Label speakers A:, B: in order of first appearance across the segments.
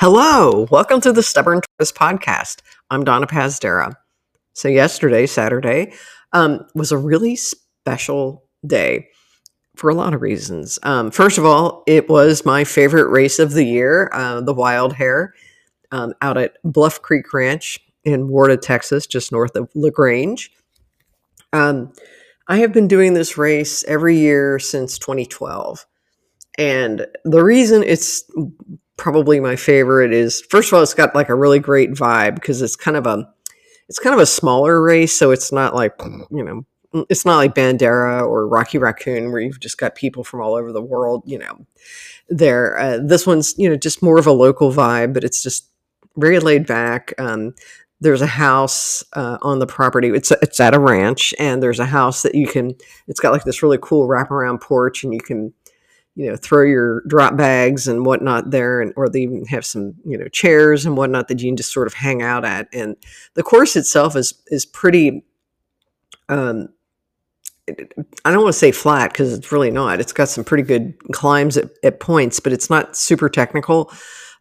A: Hello, welcome to the Stubborn Tortoise podcast. I'm Donna Pazdera. So, yesterday, Saturday, um, was a really special day for a lot of reasons. Um, first of all, it was my favorite race of the year, uh, the Wild Hare, um, out at Bluff Creek Ranch in Warda, Texas, just north of LaGrange. Um, I have been doing this race every year since 2012. And the reason it's probably my favorite is first of all, it's got like a really great vibe because it's kind of a it's kind of a smaller race, so it's not like you know it's not like Bandera or Rocky Raccoon where you've just got people from all over the world, you know. There, uh, this one's you know just more of a local vibe, but it's just very laid back. Um, there's a house uh, on the property. It's it's at a ranch, and there's a house that you can. It's got like this really cool wraparound porch, and you can you know throw your drop bags and whatnot there and or they even have some you know chairs and whatnot that you can just sort of hang out at and the course itself is is pretty um I don't want to say flat because it's really not. It's got some pretty good climbs at, at points, but it's not super technical.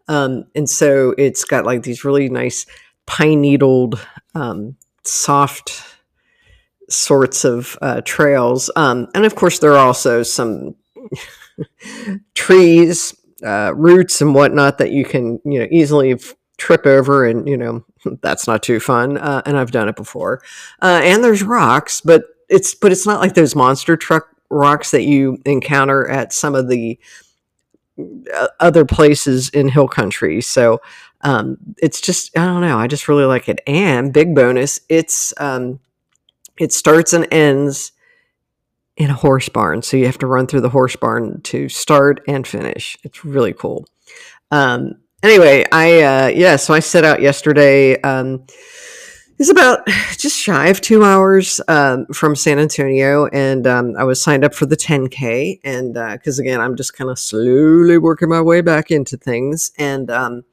A: Um, and so it's got like these really nice pine needled, um, soft sorts of uh, trails. Um, and of course, there are also some trees, uh, roots, and whatnot that you can you know easily f- trip over, and you know that's not too fun. Uh, and I've done it before. Uh, and there's rocks, but it's but it's not like those monster truck rocks that you encounter at some of the uh, other places in hill country. So um, it's just I don't know. I just really like it. And big bonus, it's um, it starts and ends in a horse barn. So you have to run through the horse barn to start and finish. It's really cool. Um, anyway, I, uh, yeah, so I set out yesterday. Um, it's about just shy of two hours um, from San Antonio, and um, I was signed up for the 10K. And because uh, again, I'm just kind of slowly working my way back into things. And um,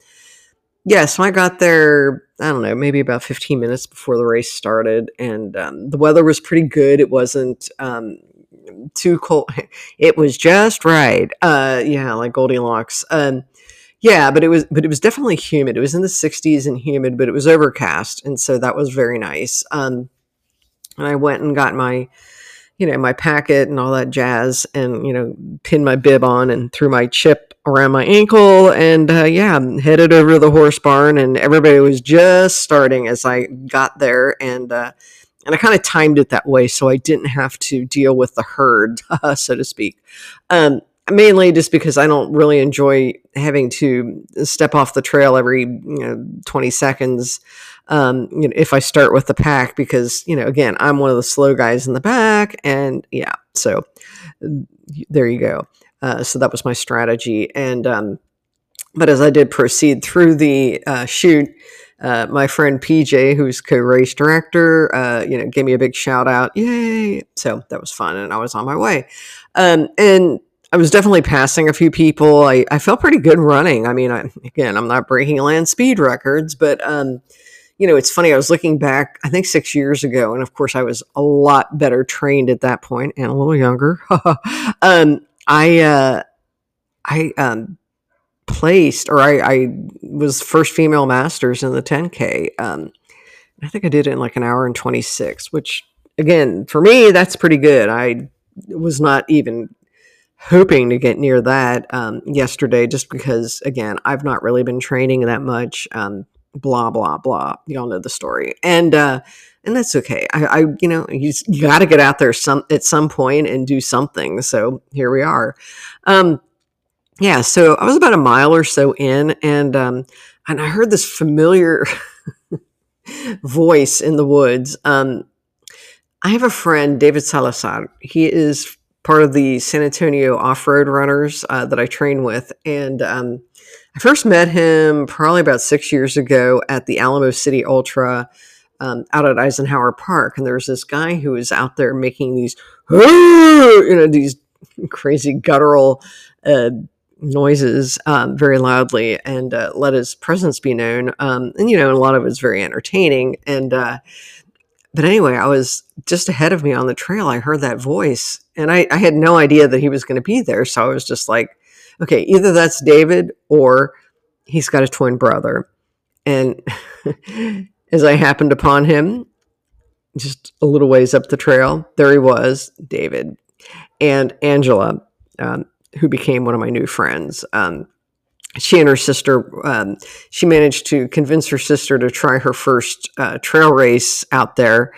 A: yeah, so I got there, I don't know, maybe about 15 minutes before the race started, and um, the weather was pretty good. It wasn't um, too cold. It was just right. Uh, yeah, like Goldilocks. Um, yeah, but it was, but it was definitely humid. It was in the 60s and humid, but it was overcast, and so that was very nice. Um, and I went and got my, you know, my packet and all that jazz, and you know, pinned my bib on and threw my chip around my ankle, and uh, yeah, headed over to the horse barn, and everybody was just starting as I got there, and. Uh, and I kind of timed it that way so I didn't have to deal with the herd, so to speak. Um, mainly just because I don't really enjoy having to step off the trail every you know, 20 seconds. Um, you know, if I start with the pack, because you know, again, I'm one of the slow guys in the back, and yeah, so there you go. Uh, so that was my strategy, and um, but as I did proceed through the uh, chute, uh, my friend PJ, who's co-race director, uh, you know, gave me a big shout out, yay! So that was fun, and I was on my way. Um, and I was definitely passing a few people. I, I felt pretty good running. I mean, I, again, I'm not breaking land speed records, but um, you know, it's funny. I was looking back, I think six years ago, and of course, I was a lot better trained at that point and a little younger. um, I uh, I um, placed, or I, I was first female masters in the 10K. Um, I think I did it in like an hour and 26, which again, for me, that's pretty good. I was not even hoping to get near that um, yesterday just because, again, I've not really been training that much. Um, blah, blah, blah. You all know the story. And, uh, and that's okay. I, I you know, you, you got to get out there some at some point and do something. So here we are. Um, yeah, so I was about a mile or so in, and um, and I heard this familiar voice in the woods. Um, I have a friend, David Salazar. He is part of the San Antonio off road runners uh, that I train with, and um, I first met him probably about six years ago at the Alamo City Ultra. Um, out at Eisenhower Park, and there was this guy who was out there making these, you know, these crazy guttural uh, noises um, very loudly and uh, let his presence be known. Um, and you know, a lot of it's very entertaining. And uh, but anyway, I was just ahead of me on the trail. I heard that voice, and I, I had no idea that he was going to be there. So I was just like, okay, either that's David or he's got a twin brother. And as I happened upon him, just a little ways up the trail, there he was, David, and Angela, um, who became one of my new friends. Um, she and her sister, um, she managed to convince her sister to try her first uh, trail race out there,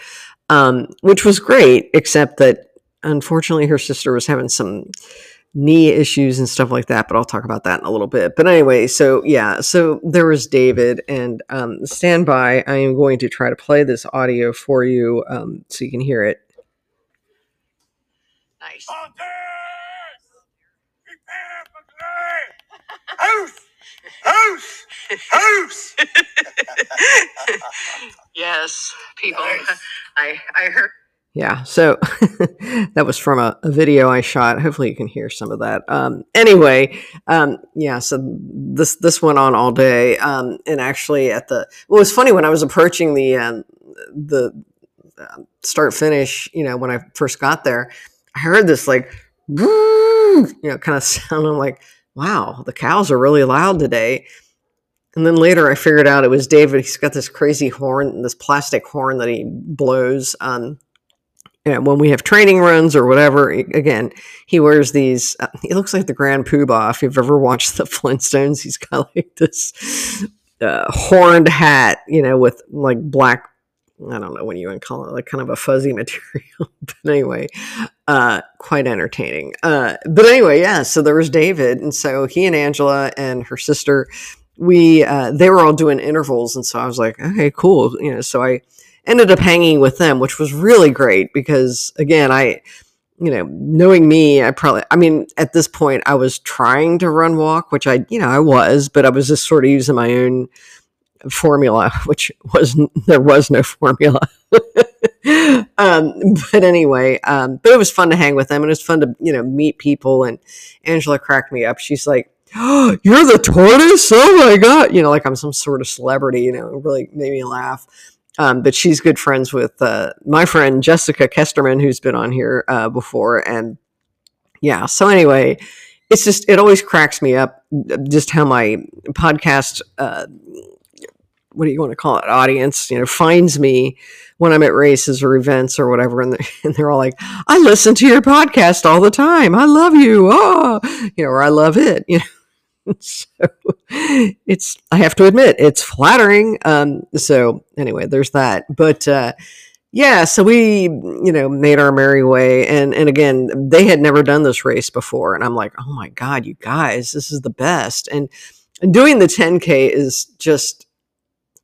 A: um, which was great, except that unfortunately her sister was having some knee issues and stuff like that, but I'll talk about that in a little bit. But anyway, so yeah, so there was David, and um, stand by. I am going to try to play this audio for you um, so you can hear it. Nice. House! House! House! yes, people. Nice. I I heard. Yeah, so that was from a, a, video I shot. Hopefully, you can hear some of that. Um, anyway, um, yeah, so this this went on all day, um, and actually, at the well, it was funny when I was approaching the um, the uh, start finish. You know, when I first got there, I heard this like, you know, kind of sound. I'm like, wow, the cows are really loud today. And then later I figured out it was David. He's got this crazy horn, this plastic horn that he blows. Um, when we have training runs or whatever, again, he wears these. Uh, he looks like the Grand Poobah. If you've ever watched the Flintstones, he's got like this uh, horned hat, you know, with like black I don't know what you would call it, like kind of a fuzzy material. but anyway, uh, quite entertaining. Uh, but anyway, yeah. So there was David, and so he and Angela and her sister, we uh, they were all doing intervals, and so I was like, okay, cool. You know, so I ended up hanging with them, which was really great because again, I. You know, knowing me, I probably, I mean, at this point, I was trying to run walk, which I, you know, I was, but I was just sort of using my own formula, which was there was no formula. um, but anyway, um, but it was fun to hang with them, and it was fun to you know meet people. And Angela cracked me up. She's like, oh, "You're the tortoise! Oh my god!" You know, like I'm some sort of celebrity. You know, it really made me laugh. Um, but she's good friends with uh, my friend Jessica Kesterman, who's been on here uh, before, and yeah. So anyway, it's just it always cracks me up just how my podcast uh, what do you want to call it audience you know finds me when i'm at races or events or whatever and they're, and they're all like i listen to your podcast all the time. I love you. Oh you know or i love it you know. So it's i have to admit it's flattering. Um so anyway there's that. But uh yeah so we you know made our merry way. And and again they had never done this race before. And i'm like oh my god you guys this is the best. And and doing the 10k is just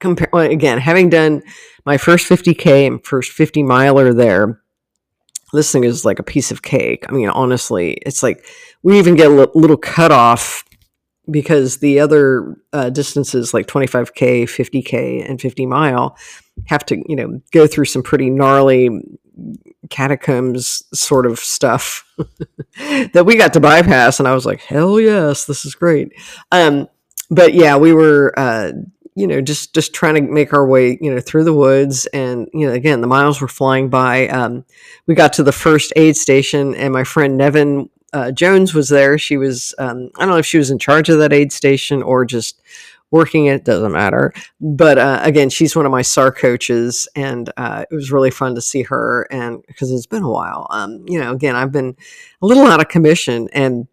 A: compare well, again having done my first 50k and first 50 miler there this thing is like a piece of cake. I mean honestly it's like we even get a little cut off because the other uh, distances like 25k 50k and 50 mile have to you know go through some pretty gnarly catacombs sort of stuff that we got to bypass and i was like hell yes this is great. Um but yeah we were uh you know just just trying to make our way you know through the woods. And you know again the miles were flying by. Um, we got to the first aid station and my friend nevin uh, jones was there. She was um, i don't know if she was in charge of that aid station or just working it doesn't matter. But uh, again she's one of my sar coaches and uh, it was really fun to see her. And because it's been a while. Um, you know again i've been a little out of commission and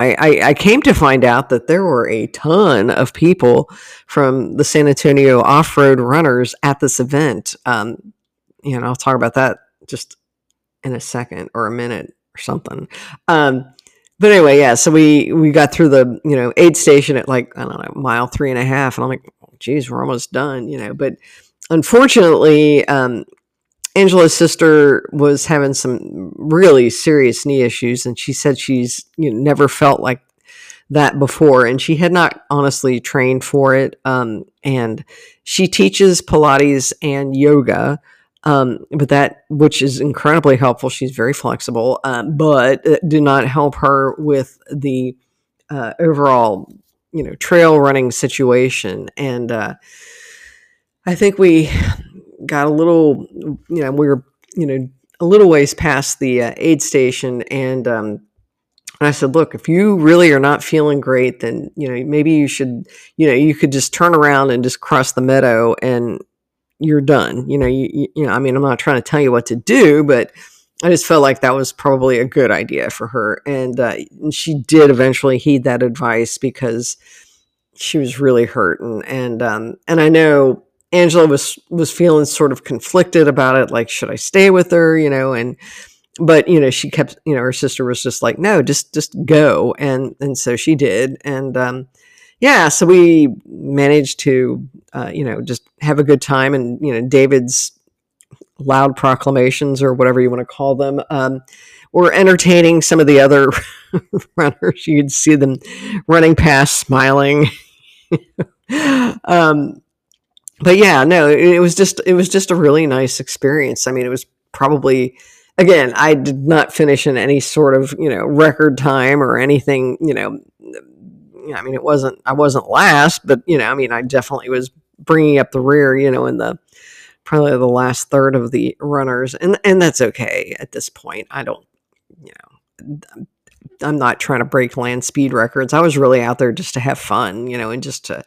A: I, I, I, came to find out that there were a ton of people from the San Antonio off road runners at this event. Um, you know, I'll talk about that just in a second or a minute or something. Um, but anyway, yeah. So we we got through the you know aid station at like I don't know mile three and a half, and I'm like, geez, we're almost done. You know, but unfortunately, um, Angela's sister was having some really serious knee issues, and she said she's you know, never felt like that before, and she had not honestly trained for it. Um, and she teaches Pilates and yoga, um, but that which is incredibly helpful. She's very flexible, um, but did not help her with the uh, overall, you know, trail running situation. And uh, I think we got a little, you know, we were, you know, a little ways past the uh, aid station, and um, And I said, look, if you really are not feeling great, then, you know, maybe you should, you know, you could just turn around and just cross the meadow and you're done. You know, you, you, know, I mean, I'm not trying to tell you what to do, but I just felt like that was probably a good idea for her. And, uh, and she did eventually heed that advice because she was really hurt. And, and, um, and I know Angela was, was feeling sort of conflicted about it. Like, should I stay with her? You know, and, but you know she kept you know her sister was just like no just just go and and so she did and um yeah so we managed to uh, you know just have a good time and you know david's loud proclamations or whatever you want to call them um were entertaining some of the other runners you'd see them running past smiling um but yeah no it, was just it was just a really nice experience i mean it was probably again, I did not finish in any sort of you know record time or anything. You know, I mean, it wasn't I wasn't last, but you know, I mean, I definitely was bringing up the rear. You know, in the probably the last third of the runners, and and that's okay at this point. I don't, you know. I'm not trying to break land speed records. I was really out there just to have fun, you know, and just to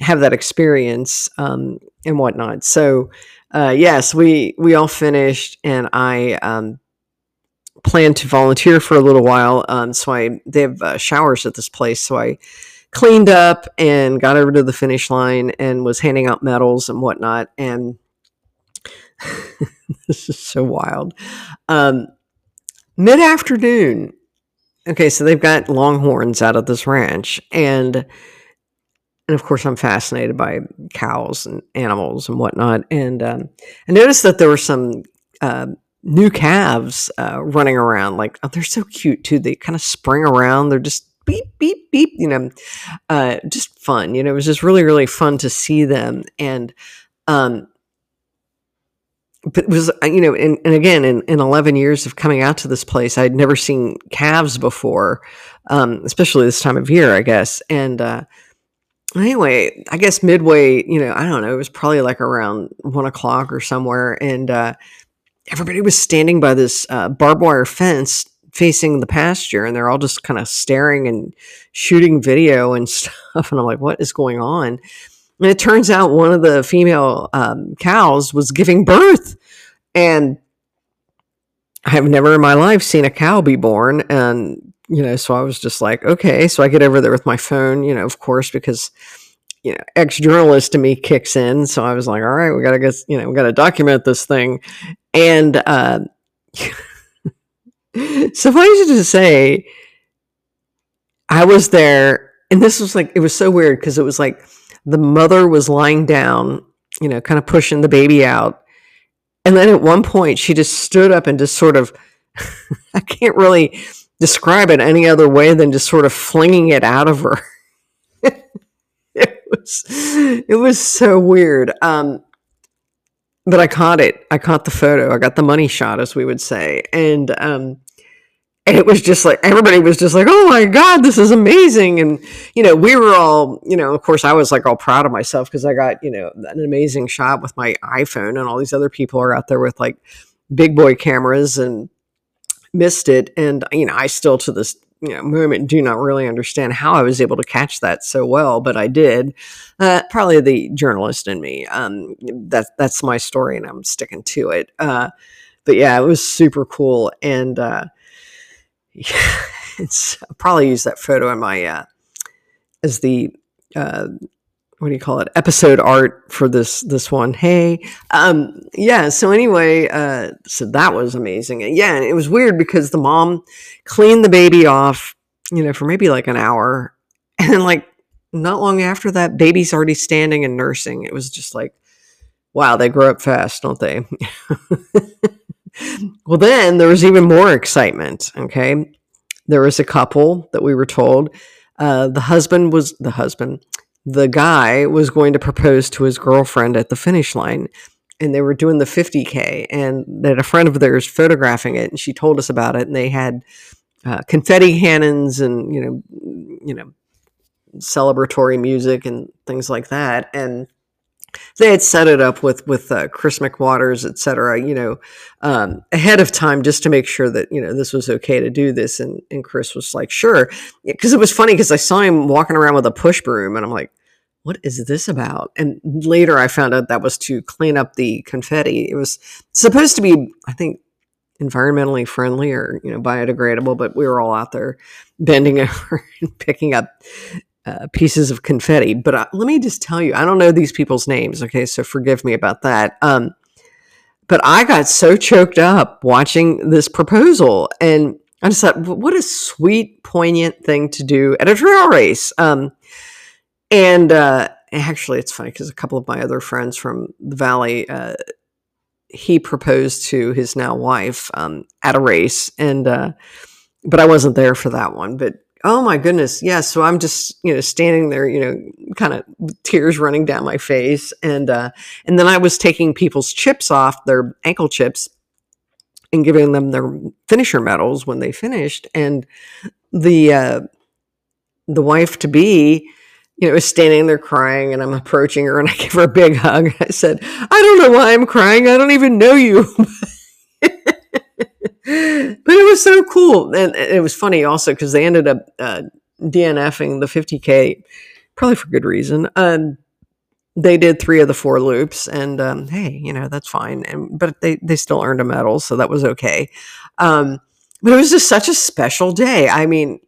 A: have that experience um, and whatnot. So, uh, yes, we we all finished, and I um, planned to volunteer for a little while. Um, so I they have uh, showers at this place, so I cleaned up and got over to the finish line and was handing out medals and whatnot. And this is so wild. Um, Mid afternoon. Okay, so they've got longhorns out of this ranch, and and of course, I'm fascinated by cows and animals and whatnot. And um, I noticed that there were some uh, new calves uh, running around. Like, oh, they're so cute too. They kind of spring around. They're just beep, beep, beep. You know, uh, just fun. You know, it was just really, really fun to see them. And um, but it was uh, you know and, and again in, in 11 years of coming out to this place i'd never seen calves before um, especially this time of year i guess and uh, anyway, I guess midway, you know, I don't know, it was probably like around one o'clock or somewhere, and uh, everybody was standing by this uh, barbed wire fence facing the pasture, and they're all just kind of staring and shooting video and stuff. And I'm like, what is going on? And it turns out one of the female um, cows was giving birth, and I have never in my life seen a cow be born, and you know, so I was just like, okay. So I get over there with my phone, you know, of course, because you know, ex journalist to me kicks in. So I was like, all right, we gotta get, you know, we gotta document this thing. And uh, suffice it to say, I was there, and this was like, it was so weird because it was like the mother was lying down, you know, kind of pushing the baby out. And then at one point, she just stood up and just sort of, I can't really describe it any other way than just sort of flinging it out of her. it was it was so weird. Um, but I caught it. I caught the photo. I got the money shot, as we would say, and um, and it was just like everybody was just like, "Oh my god, this is amazing!" And you know, we were all, you know, of course, I was like all proud of myself because I got you know an amazing shot with my iPhone, and all these other people are out there with like big boy cameras and missed it. And, you know, I still to this you know, moment do not really understand how I was able to catch that so well, but I did. Uh, probably the journalist in me. Um, that's that's my story, and I'm sticking to it. Uh, but yeah, it was super cool, and uh, yeah, it's I'll probably use that photo in my uh, as the uh, what do you call it? Episode art for this this one. Hey um yeah so anyway uh so that was amazing. Yeah and it was weird because the mom cleaned the baby off you know for maybe like an hour. And like not long after that baby's already standing and nursing. It was just like wow they grow up fast don't they? Well then there was even more excitement okay? There was a couple that we were told uh, the husband was the husband the guy was going to propose to his girlfriend at the finish line and they were doing the 50k and that a friend of theirs photographing it and she told us about it and they had uh, confetti cannons and you know you know celebratory music and things like that and they had set it up with with uh, Chris McWaters, et cetera, you know, um, ahead of time just to make sure that you know this was okay to do this. And and Chris was like, sure, because it was funny because I saw him walking around with a push broom, and I'm like, what is this about? And later I found out that was to clean up the confetti. It was supposed to be, I think, environmentally friendly or you know biodegradable, but we were all out there bending over and picking up uh, pieces of confetti. But uh, let me just tell you, I don't know these people's names. Okay, so forgive me about that. Um, but I got so choked up watching this proposal, and I just thought, what a sweet, poignant thing to do at a trail race. Um, and uh, actually, it's funny because a couple of my other friends from the valley, uh, he proposed to his now wife um, at a race, and uh, but I wasn't there for that one. But oh my goodness, yes. Yeah, so I'm just you know standing there, you know, kind of tears running down my face, and uh, and then I was taking people's chips off their ankle chips and giving them their finisher medals when they finished, and the uh, the wife to be you know, was standing there crying and I'm approaching her and I give her a big hug. I said, I don't know why I'm crying. I don't even know you. was so cool. And it was funny also because they ended up uh, DNFing the 50K, probably for good reason. Um, they did three of the four loops and um, hey, you know, that's fine. And, but they, they still earned a medal. So that was okay. Um, but it was just such a special day. I mean,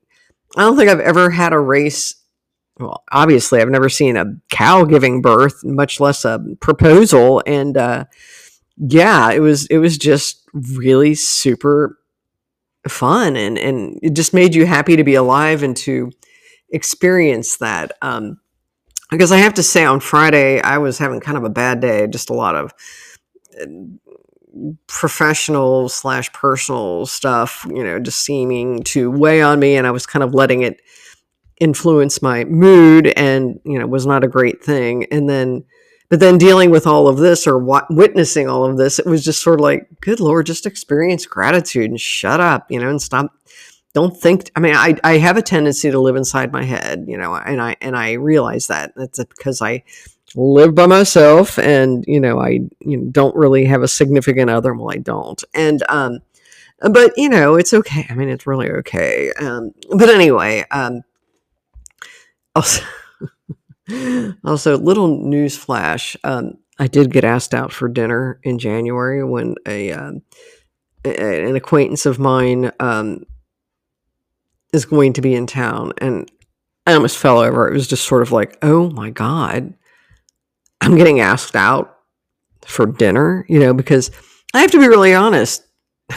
A: I don't think I've ever had a race well, obviously, I've never seen a cow giving birth, much less a proposal. And uh, yeah, it was it was just really super fun, and and it just made you happy to be alive and to experience that. Um, because I have to say, on Friday, I was having kind of a bad day, just a lot of uh, professional slash personal stuff, you know, just seeming to weigh on me, and I was kind of letting it influence my mood and you know was not a great thing and then but then dealing with all of this or wa- witnessing all of this it was just sort of like good lord just experience gratitude and shut up you know and stop don't think i mean i i have a tendency to live inside my head you know and i and i realize that. That's because i live by myself and you know i you know, don't really have a significant other. Well i don't. And um but you know it's okay. I mean it's really okay. Um but anyway um also, also little news flash. Um, I did get asked out for dinner in January when a, uh, an acquaintance of mine um, is going to be in town, and I almost fell over. It was just sort of like, oh my god, I'm getting asked out for dinner, you know, because I have to be really honest.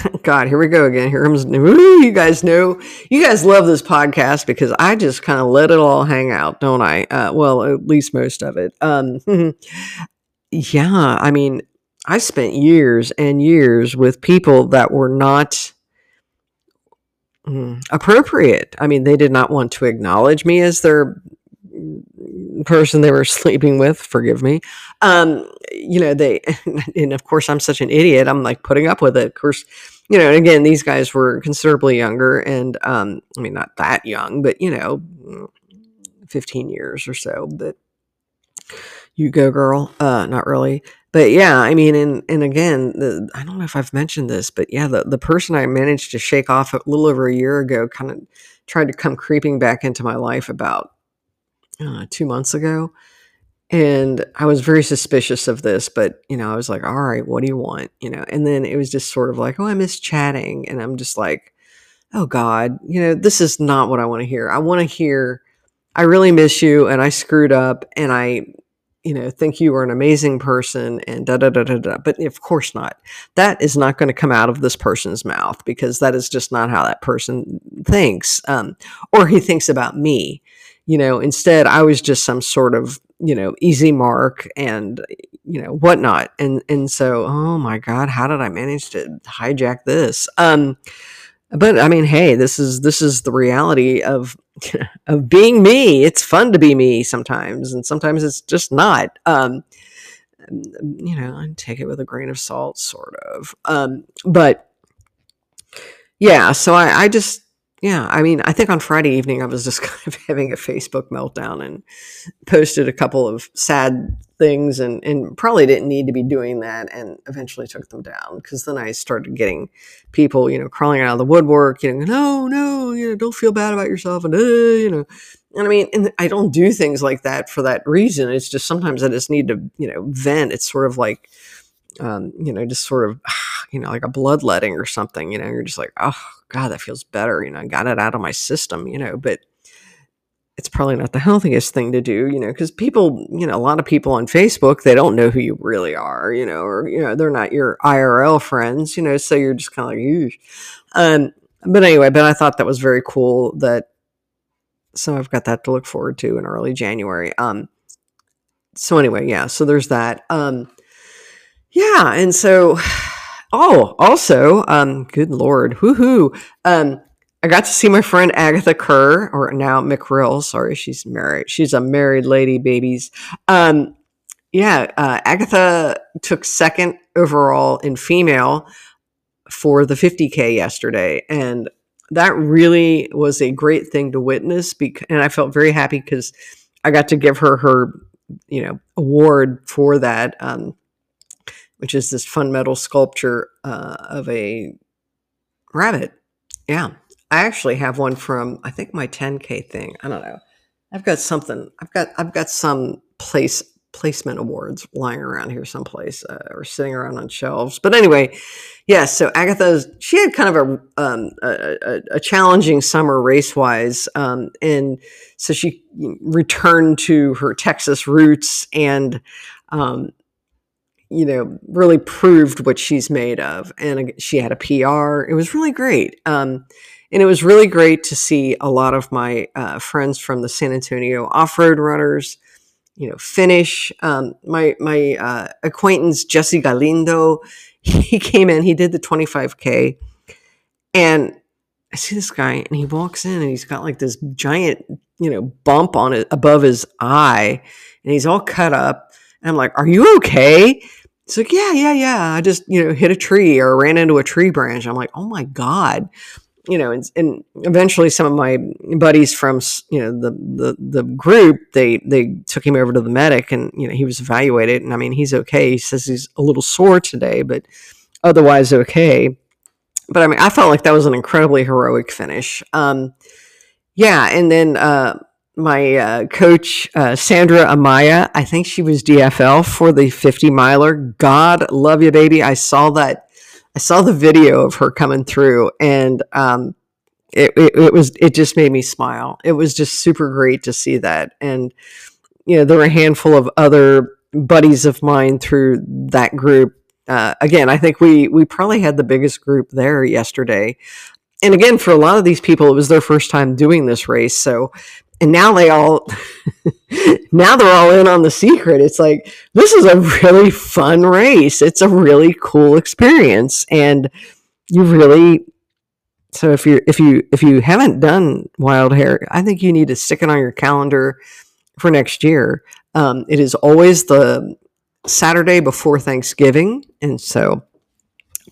A: God, here we go again. Here comes you guys know you guys love this podcast because I just kind of let it all hang out, don't I? Uh, well, at least most of it. Um, yeah, I mean, I spent years and years with people that were not mm, appropriate. I mean, they did not want to acknowledge me as their person they were sleeping with. Forgive me. Um, you know, they, and of course, I'm such an idiot. I'm like putting up with it. Of course, you know, again, these guys were considerably younger, and um, I mean, not that young, but you know, 15 years or so. But you go, girl. Uh, not really. But yeah, I mean, and and again, the, I don't know if I've mentioned this, but yeah, the the person I managed to shake off a little over a year ago kind of tried to come creeping back into my life about uh, two months ago and I was very suspicious of this, but you know, I was like, all right, what do you want? You know, and then it was just sort of like, oh, I miss chatting. And I'm just like, oh God, you know, this is not what I want to hear. I want to hear, I really miss you and I screwed up and I, you know, think you were an amazing person and da da da da da. But of course not. That is not going to come out of this person's mouth because that is just not how that person thinks um, or he thinks about me. You know, instead, I was just some sort of you know easy mark and you know whatnot. And and so oh my god how did i manage to hijack this? Um but i mean hey this is this is the reality of of being me. It's fun to be me sometimes and sometimes it's just not. Um you know i take it with a grain of salt sort of. Um but yeah so i i just yeah. I mean, I think on Friday evening I was just kind of having a Facebook meltdown and posted a couple of sad things and, and probably didn't need to be doing that and eventually took them down because then I started getting people, you know, crawling out of the woodwork, you know, no, no, you know, don't feel bad about yourself and, uh, you know, and I mean, and I don't do things like that for that reason. It's just sometimes I just need to, you know, vent. It's sort of like, um, you know, just sort of, you know, like a bloodletting or something, you know, you're just like, oh God, that feels better. You know, I got it out of my system, you know, but it's probably not the healthiest thing to do, you know, because people, you know, a lot of people on Facebook, they don't know who you really are, you know, or, you know, they're not your IRL friends, you know, so you're just kind of like, um, but anyway, but I thought that was very cool that, so I've got that to look forward to in early January. Um, so anyway, yeah, so there's that. Um, yeah, and so, oh, also, um, good lord, woohoo, um, I got to see my friend Agatha Kerr, or now McRill. Sorry, she's married. She's a married lady, babies. Um, yeah, uh, Agatha took second overall in female for the 50K yesterday. And that really was a great thing to witness. Because, and I felt very happy because I got to give her her, you know, award for that, um, which is this fun metal sculpture uh, of a rabbit. Yeah. I actually have one from I think my 10k thing. I don't know. I've got something. I've got I've got some place placement awards lying around here someplace uh, or sitting around on shelves. But anyway, yes. Yeah, so Agatha's she had kind of a um, a, a, challenging summer race wise, um, and so she returned to her Texas roots and. Um, you know, really proved what she's made of. And she had a PR. It was really great. Um, and it was really great to see a lot of my uh, friends from the San Antonio off-road runners, you know, finish. Um, my my uh, acquaintance Jesse Galindo, he came in, he did the 25k, and I see this guy, and he walks in, and he's got like this giant, you know, bump on it above his eye, and he's all cut up. And I'm like, "Are you okay?" It's like, "Yeah, yeah, yeah. I just you know hit a tree or ran into a tree branch." I'm like, "Oh my god." you know, and, and, eventually some of my buddies from you know the, the the group they they took him over to the medic, and you know he was evaluated, and I mean he's okay. He says he's a little sore today, but otherwise okay. But I mean, I felt like that was an incredibly heroic finish. Um, yeah, and then uh, my uh, coach uh, Sandra Amaya, I think she was DFL for the 50 miler. God love you, baby. I saw that I saw the video of her coming through and um, it, it, it, was it just made me smile. It was just super great to see that. And you know, there were a handful of other buddies of mine through that group. Uh, again, I think we we probably had the biggest group there yesterday. And again, for a lot of these people, it was their first time doing this race. So and now they all now they're all in on the secret. It's like this is a really fun race. It's a really cool experience. And you really so if you if you if you haven't done Wild Hare i think you need to stick it on your calendar for next year. Um, it is always the saturday before thanksgiving. And so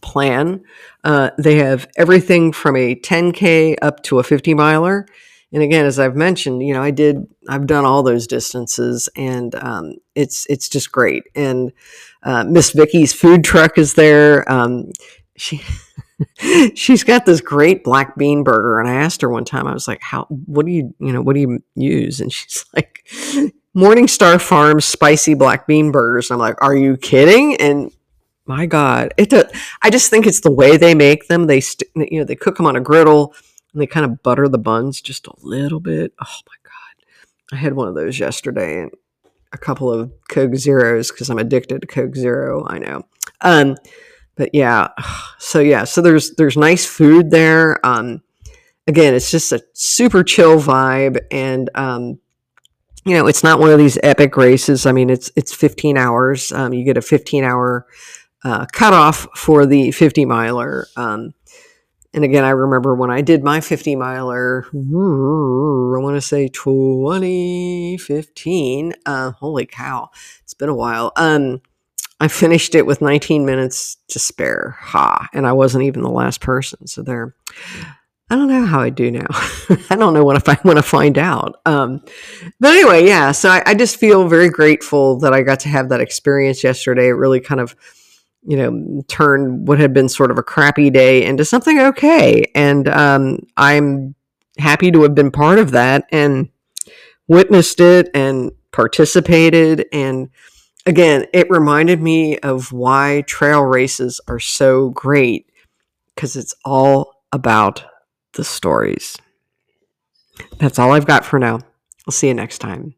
A: plan uh, they have everything from a 10k up to a 50 miler and again, as I've mentioned, you know, I did, I've done all those distances, and um, it's it's just great. And uh, Miss Vicky's food truck is there. Um, she she's got this great black bean burger, and I asked her one time, I was like, "How? What do you, you know, what do you use?" And she's like, "Morningstar Farms spicy black bean burgers." I'm like, "Are you kidding?" And my God, it. Does, I just think it's the way they make them. They, st- you know, they cook them on a griddle and they kind of butter the buns just a little bit. Oh my god, I had one of those yesterday and a couple of Coke Zeros because I'm addicted to Coke Zero. I know. Um, but yeah, so yeah, so there's there's nice food there. Um, again, it's just a super chill vibe, and um, you know, it's not one of these epic races. I mean, it's it's 15 hours. Um, you get a 15 hour uh, cutoff for the 50 miler. Um, and again, I remember when I did my 50 miler, I want to say 2015. Uh, holy cow, it's been a while. Um, I finished it with 19 minutes to spare. Ha. And I wasn't even the last person. So there. I don't know how I do now. I don't know what if I want to find out. Um, but anyway, yeah. So I, I, just feel very grateful that I got to have that experience yesterday. It really kind of, you know, turned what had been sort of a crappy day into something okay. And um, I'm happy to have been part of that and witnessed it and participated. And again, it reminded me of why trail races are so great because it's all about the stories. That's all I've got for now. I'll see you next time.